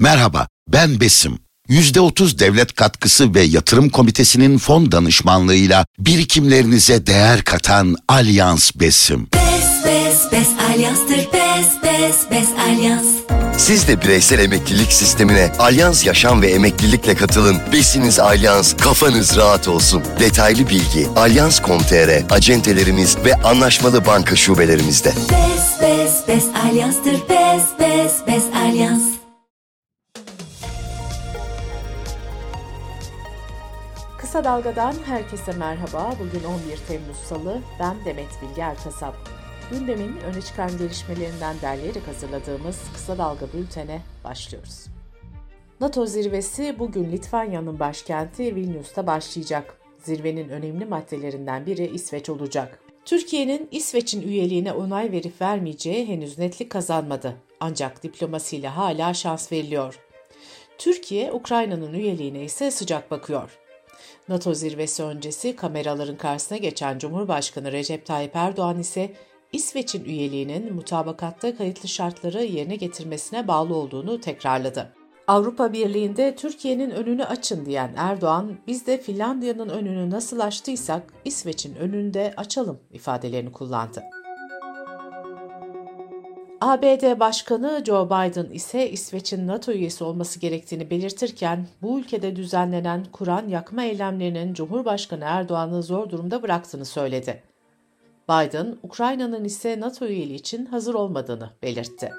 Merhaba, ben Besim. %30 devlet katkısı ve yatırım komitesinin fon danışmanlığıyla birikimlerinize değer katan Alyans Besim. Bes bes bes alyanstır bes bes bes alyans. Siz de bireysel emeklilik sistemine Alyans Yaşam ve Emeklilikle katılın. Besiniz Alyans, kafanız rahat olsun. Detaylı bilgi alyans.com.tr, acentelerimiz ve anlaşmalı banka şubelerimizde. Bes bes bes alyanstır bes bes bes alyans. Kısa Dalga'dan herkese merhaba. Bugün 11 Temmuz Salı. Ben Demet Bilge Erkasap. Gündemin öne çıkan gelişmelerinden derleyerek hazırladığımız Kısa Dalga bültene başlıyoruz. NATO zirvesi bugün Litvanya'nın başkenti Vilnius'ta başlayacak. Zirvenin önemli maddelerinden biri İsveç olacak. Türkiye'nin İsveç'in üyeliğine onay verip vermeyeceği henüz netlik kazanmadı. Ancak diplomasiyle hala şans veriliyor. Türkiye, Ukrayna'nın üyeliğine ise sıcak bakıyor. NATO zirvesi öncesi kameraların karşısına geçen Cumhurbaşkanı Recep Tayyip Erdoğan ise İsveç'in üyeliğinin mutabakatta kayıtlı şartları yerine getirmesine bağlı olduğunu tekrarladı. Avrupa Birliği'nde Türkiye'nin önünü açın diyen Erdoğan, biz de Finlandiya'nın önünü nasıl açtıysak İsveç'in önünü de açalım ifadelerini kullandı. ABD Başkanı Joe Biden ise İsveç'in NATO üyesi olması gerektiğini belirtirken bu ülkede düzenlenen Kur'an yakma eylemlerinin Cumhurbaşkanı Erdoğan'ı zor durumda bıraktığını söyledi. Biden, Ukrayna'nın ise NATO üyeliği için hazır olmadığını belirtti.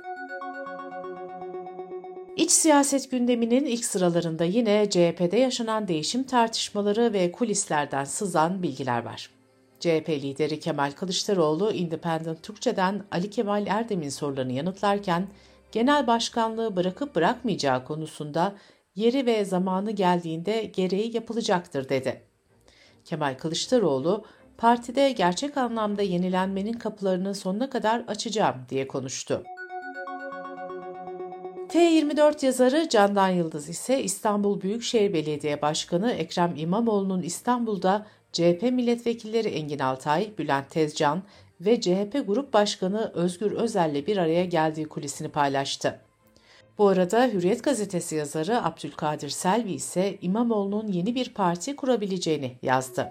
İç siyaset gündeminin ilk sıralarında yine CHP'de yaşanan değişim tartışmaları ve kulislerden sızan bilgiler var. CHP lideri Kemal Kılıçdaroğlu, Independent Türkçe'den Ali Kemal Erdem'in sorularını yanıtlarken, genel başkanlığı bırakıp bırakmayacağı konusunda yeri ve zamanı geldiğinde gereği yapılacaktır dedi. Kemal Kılıçdaroğlu, partide gerçek anlamda yenilenmenin kapılarını sonuna kadar açacağım diye konuştu. T24 yazarı Candan Yıldız ise İstanbul Büyükşehir Belediye Başkanı Ekrem İmamoğlu'nun İstanbul'da CHP milletvekilleri Engin Altay, Bülent Tezcan ve CHP Grup Başkanı Özgür Özel'le bir araya geldiği kulisini paylaştı. Bu arada Hürriyet gazetesi yazarı Abdülkadir Selvi ise İmamoğlu'nun yeni bir parti kurabileceğini yazdı.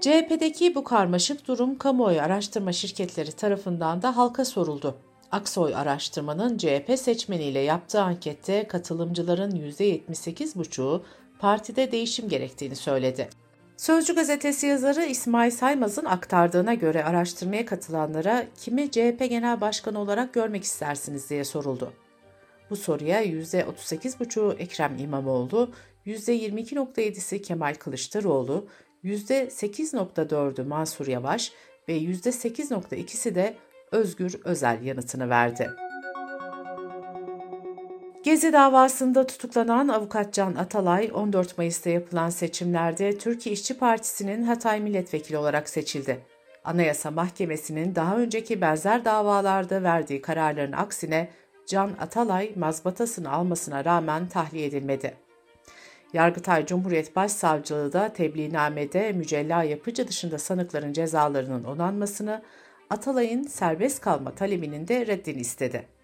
CHP'deki bu karmaşık durum kamuoyu araştırma şirketleri tarafından da halka soruldu. Aksoy araştırmanın CHP seçmeniyle yaptığı ankette katılımcıların %78,5'u partide değişim gerektiğini söyledi. Sözcü gazetesi yazarı İsmail Saymaz'ın aktardığına göre araştırmaya katılanlara kimi CHP Genel Başkanı olarak görmek istersiniz diye soruldu. Bu soruya %38,5'u Ekrem İmamoğlu, %22,7'si Kemal Kılıçdaroğlu, %8,4'ü Mansur Yavaş ve %8,2'si de Özgür Özel yanıtını verdi. Gezi davasında tutuklanan avukat Can Atalay 14 Mayıs'ta yapılan seçimlerde Türkiye İşçi Partisi'nin Hatay milletvekili olarak seçildi. Anayasa Mahkemesi'nin daha önceki benzer davalarda verdiği kararların aksine Can Atalay mazbatasını almasına rağmen tahliye edilmedi. Yargıtay Cumhuriyet Başsavcılığı da tebliğnamede mücella yapıcı dışında sanıkların cezalarının onanmasını, Atalay'ın serbest kalma talebinin de reddini istedi.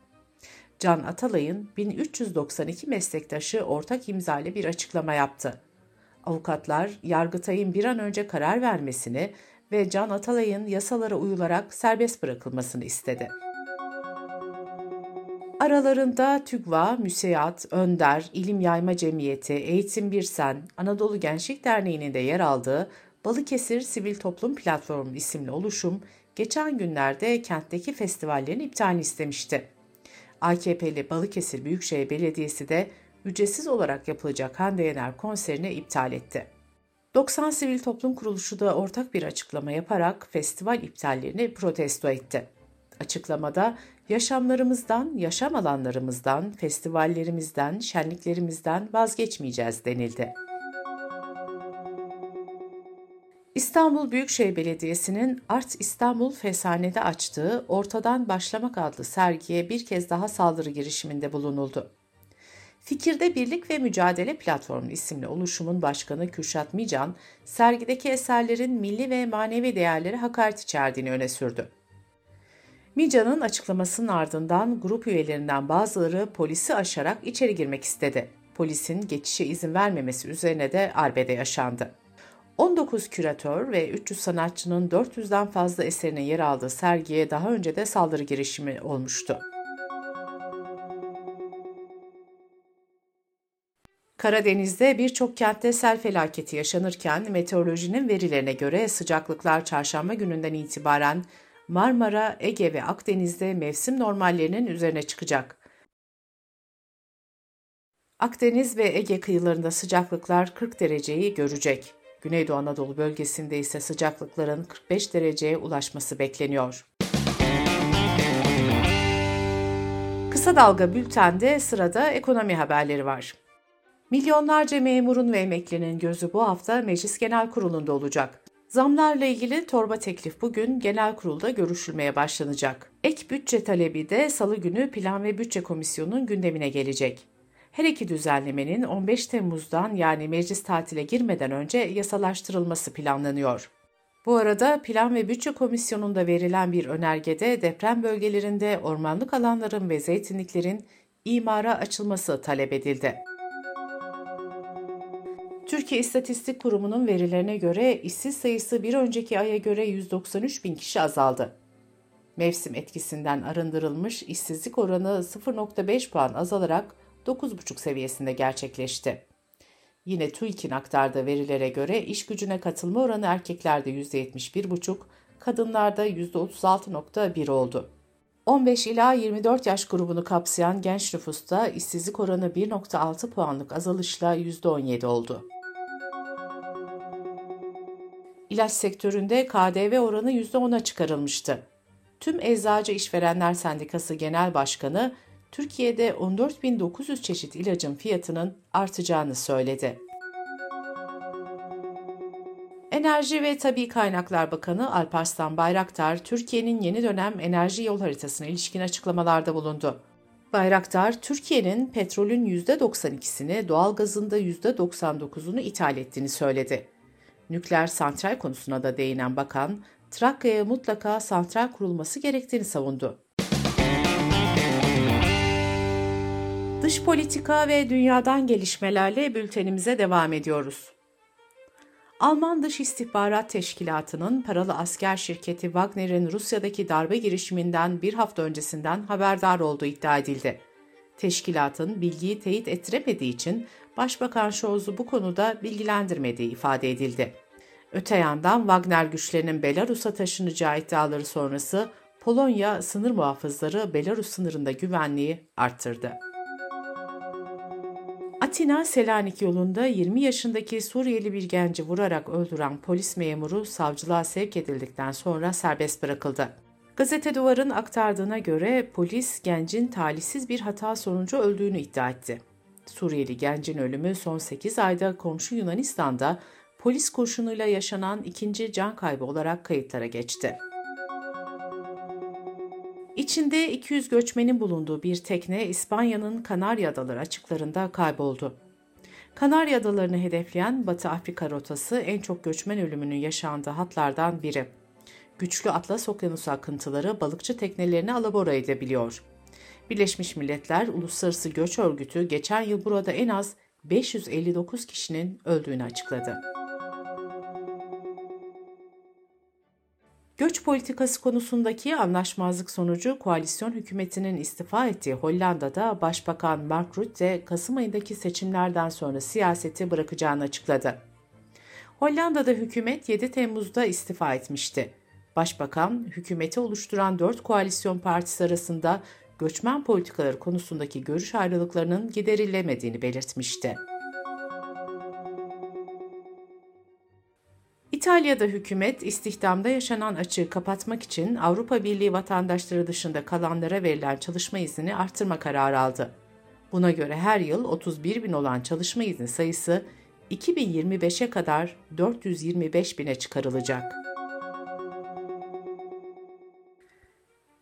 Can Atalay'ın 1392 meslektaşı ortak imza ile bir açıklama yaptı. Avukatlar, Yargıtay'ın bir an önce karar vermesini ve Can Atalay'ın yasalara uyularak serbest bırakılmasını istedi. Aralarında TÜGVA, MÜSEYAT, Önder, İlim Yayma Cemiyeti, Eğitim Birsen, Anadolu Gençlik Derneği'nin de yer aldığı Balıkesir Sivil Toplum Platformu isimli oluşum geçen günlerde kentteki festivallerin iptalini istemişti. AKP'li Balıkesir Büyükşehir Belediyesi de ücretsiz olarak yapılacak Hande Yener konserini iptal etti. 90 Sivil Toplum Kuruluşu da ortak bir açıklama yaparak festival iptallerini protesto etti. Açıklamada yaşamlarımızdan, yaşam alanlarımızdan, festivallerimizden, şenliklerimizden vazgeçmeyeceğiz denildi. İstanbul Büyükşehir Belediyesi'nin Art İstanbul Fesane'de açtığı Ortadan Başlamak adlı sergiye bir kez daha saldırı girişiminde bulunuldu. Fikirde Birlik ve Mücadele Platformu isimli oluşumun başkanı Kürşat Mican, sergideki eserlerin milli ve manevi değerleri hakaret içerdiğini öne sürdü. Mica'nın açıklamasının ardından grup üyelerinden bazıları polisi aşarak içeri girmek istedi. Polisin geçişe izin vermemesi üzerine de arbede yaşandı. 19 küratör ve 300 sanatçının 400'den fazla eserinin yer aldığı sergiye daha önce de saldırı girişimi olmuştu. Karadeniz'de birçok kentte sel felaketi yaşanırken meteorolojinin verilerine göre sıcaklıklar çarşamba gününden itibaren Marmara, Ege ve Akdeniz'de mevsim normallerinin üzerine çıkacak. Akdeniz ve Ege kıyılarında sıcaklıklar 40 dereceyi görecek. Güneydoğu Anadolu bölgesinde ise sıcaklıkların 45 dereceye ulaşması bekleniyor. Kısa Dalga Bülten'de sırada ekonomi haberleri var. Milyonlarca memurun ve emeklinin gözü bu hafta Meclis Genel Kurulu'nda olacak. Zamlarla ilgili torba teklif bugün genel kurulda görüşülmeye başlanacak. Ek bütçe talebi de salı günü Plan ve Bütçe Komisyonu'nun gündemine gelecek. Her iki düzenlemenin 15 Temmuz'dan yani meclis tatile girmeden önce yasalaştırılması planlanıyor. Bu arada Plan ve Bütçe Komisyonu'nda verilen bir önergede deprem bölgelerinde ormanlık alanların ve zeytinliklerin imara açılması talep edildi. Türkiye İstatistik Kurumu'nun verilerine göre işsiz sayısı bir önceki aya göre 193 bin kişi azaldı. Mevsim etkisinden arındırılmış işsizlik oranı 0.5 puan azalarak 9,5 seviyesinde gerçekleşti. Yine TÜİK'in aktardığı verilere göre iş gücüne katılma oranı erkeklerde %71,5, kadınlarda %36,1 oldu. 15 ila 24 yaş grubunu kapsayan genç nüfusta işsizlik oranı 1.6 puanlık azalışla %17 oldu. İlaç sektöründe KDV oranı %10'a çıkarılmıştı. Tüm Eczacı İşverenler Sendikası Genel Başkanı Türkiye'de 14.900 çeşit ilacın fiyatının artacağını söyledi. Enerji ve Tabi Kaynaklar Bakanı Alparslan Bayraktar, Türkiye'nin yeni dönem enerji yol haritasına ilişkin açıklamalarda bulundu. Bayraktar, Türkiye'nin petrolün %92'sini, doğalgazın da %99'unu ithal ettiğini söyledi. Nükleer santral konusuna da değinen bakan, Trakya'ya mutlaka santral kurulması gerektiğini savundu. Dış politika ve dünyadan gelişmelerle bültenimize devam ediyoruz. Alman Dış İstihbarat Teşkilatı'nın paralı asker şirketi Wagner'in Rusya'daki darbe girişiminden bir hafta öncesinden haberdar olduğu iddia edildi. Teşkilatın bilgiyi teyit ettiremediği için Başbakan Scholz'u bu konuda bilgilendirmediği ifade edildi. Öte yandan Wagner güçlerinin Belarus'a taşınacağı iddiaları sonrası Polonya sınır muhafızları Belarus sınırında güvenliği arttırdı. Atina Selanik yolunda 20 yaşındaki Suriyeli bir genci vurarak öldüren polis memuru savcılığa sevk edildikten sonra serbest bırakıldı. Gazete Duvar'ın aktardığına göre polis gencin talihsiz bir hata sonucu öldüğünü iddia etti. Suriyeli gencin ölümü son 8 ayda komşu Yunanistan'da polis kurşunuyla yaşanan ikinci can kaybı olarak kayıtlara geçti. İçinde 200 göçmenin bulunduğu bir tekne İspanya'nın Kanarya Adaları açıklarında kayboldu. Kanarya Adalarını hedefleyen Batı Afrika rotası en çok göçmen ölümünün yaşandığı hatlardan biri. Güçlü Atlas Okyanusu akıntıları balıkçı teknelerini alabora edebiliyor. Birleşmiş Milletler Uluslararası Göç Örgütü geçen yıl burada en az 559 kişinin öldüğünü açıkladı. Göç politikası konusundaki anlaşmazlık sonucu koalisyon hükümetinin istifa ettiği Hollanda'da Başbakan Mark Rutte Kasım ayındaki seçimlerden sonra siyaseti bırakacağını açıkladı. Hollanda'da hükümet 7 Temmuz'da istifa etmişti. Başbakan, hükümeti oluşturan 4 koalisyon partisi arasında göçmen politikaları konusundaki görüş ayrılıklarının giderilemediğini belirtmişti. İtalya'da hükümet istihdamda yaşanan açığı kapatmak için Avrupa Birliği vatandaşları dışında kalanlara verilen çalışma iznini artırma kararı aldı. Buna göre her yıl 31 bin olan çalışma izni sayısı 2025'e kadar 425 bine çıkarılacak.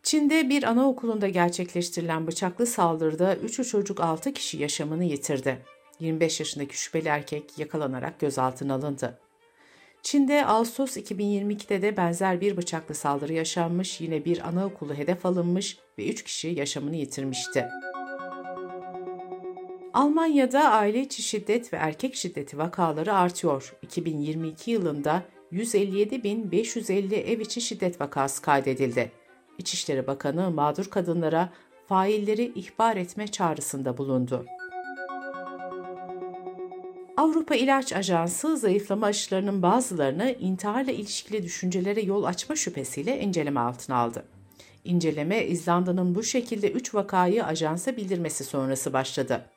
Çin'de bir anaokulunda gerçekleştirilen bıçaklı saldırıda 3 çocuk 6 kişi yaşamını yitirdi. 25 yaşındaki şüpheli erkek yakalanarak gözaltına alındı. Çin'de Ağustos 2022'de de benzer bir bıçaklı saldırı yaşanmış, yine bir anaokulu hedef alınmış ve 3 kişi yaşamını yitirmişti. Almanya'da aile içi şiddet ve erkek şiddeti vakaları artıyor. 2022 yılında 157.550 ev içi şiddet vakası kaydedildi. İçişleri Bakanı mağdur kadınlara failleri ihbar etme çağrısında bulundu. Avrupa İlaç Ajansı zayıflama aşılarının bazılarını intiharla ilişkili düşüncelere yol açma şüphesiyle inceleme altına aldı. İnceleme İzlanda'nın bu şekilde 3 vakayı ajansa bildirmesi sonrası başladı.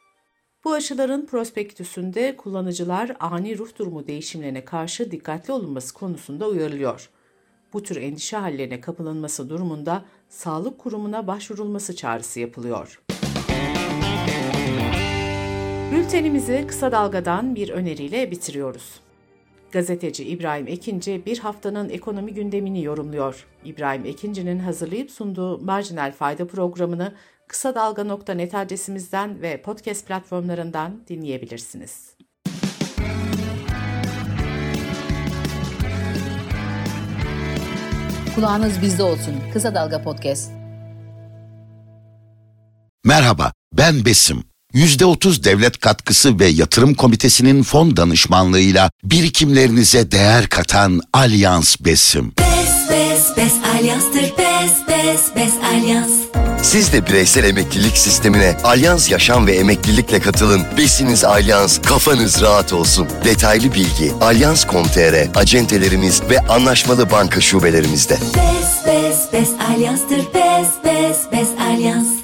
Bu aşıların prospektüsünde kullanıcılar ani ruh durumu değişimlerine karşı dikkatli olunması konusunda uyarılıyor. Bu tür endişe hallerine kapılınması durumunda sağlık kurumuna başvurulması çağrısı yapılıyor. Bültenimizi kısa dalgadan bir öneriyle bitiriyoruz. Gazeteci İbrahim Ekinci bir haftanın ekonomi gündemini yorumluyor. İbrahim Ekinci'nin hazırlayıp sunduğu Marjinal Fayda programını kısa dalga.net adresimizden ve podcast platformlarından dinleyebilirsiniz. Kulağınız bizde olsun. Kısa Dalga Podcast. Merhaba, ben Besim. %30 devlet katkısı ve yatırım komitesinin fon danışmanlığıyla birikimlerinize değer katan Alyans Besim. Bes bes bes alyanstır bes bes bes alyans. Siz de bireysel emeklilik sistemine Alyans Yaşam ve Emeklilikle katılın. Besiniz Alyans, kafanız rahat olsun. Detaylı bilgi alyans.com.tr, acentelerimiz ve anlaşmalı banka şubelerimizde. Bes bes bes alyanstır bes bes bes alyans.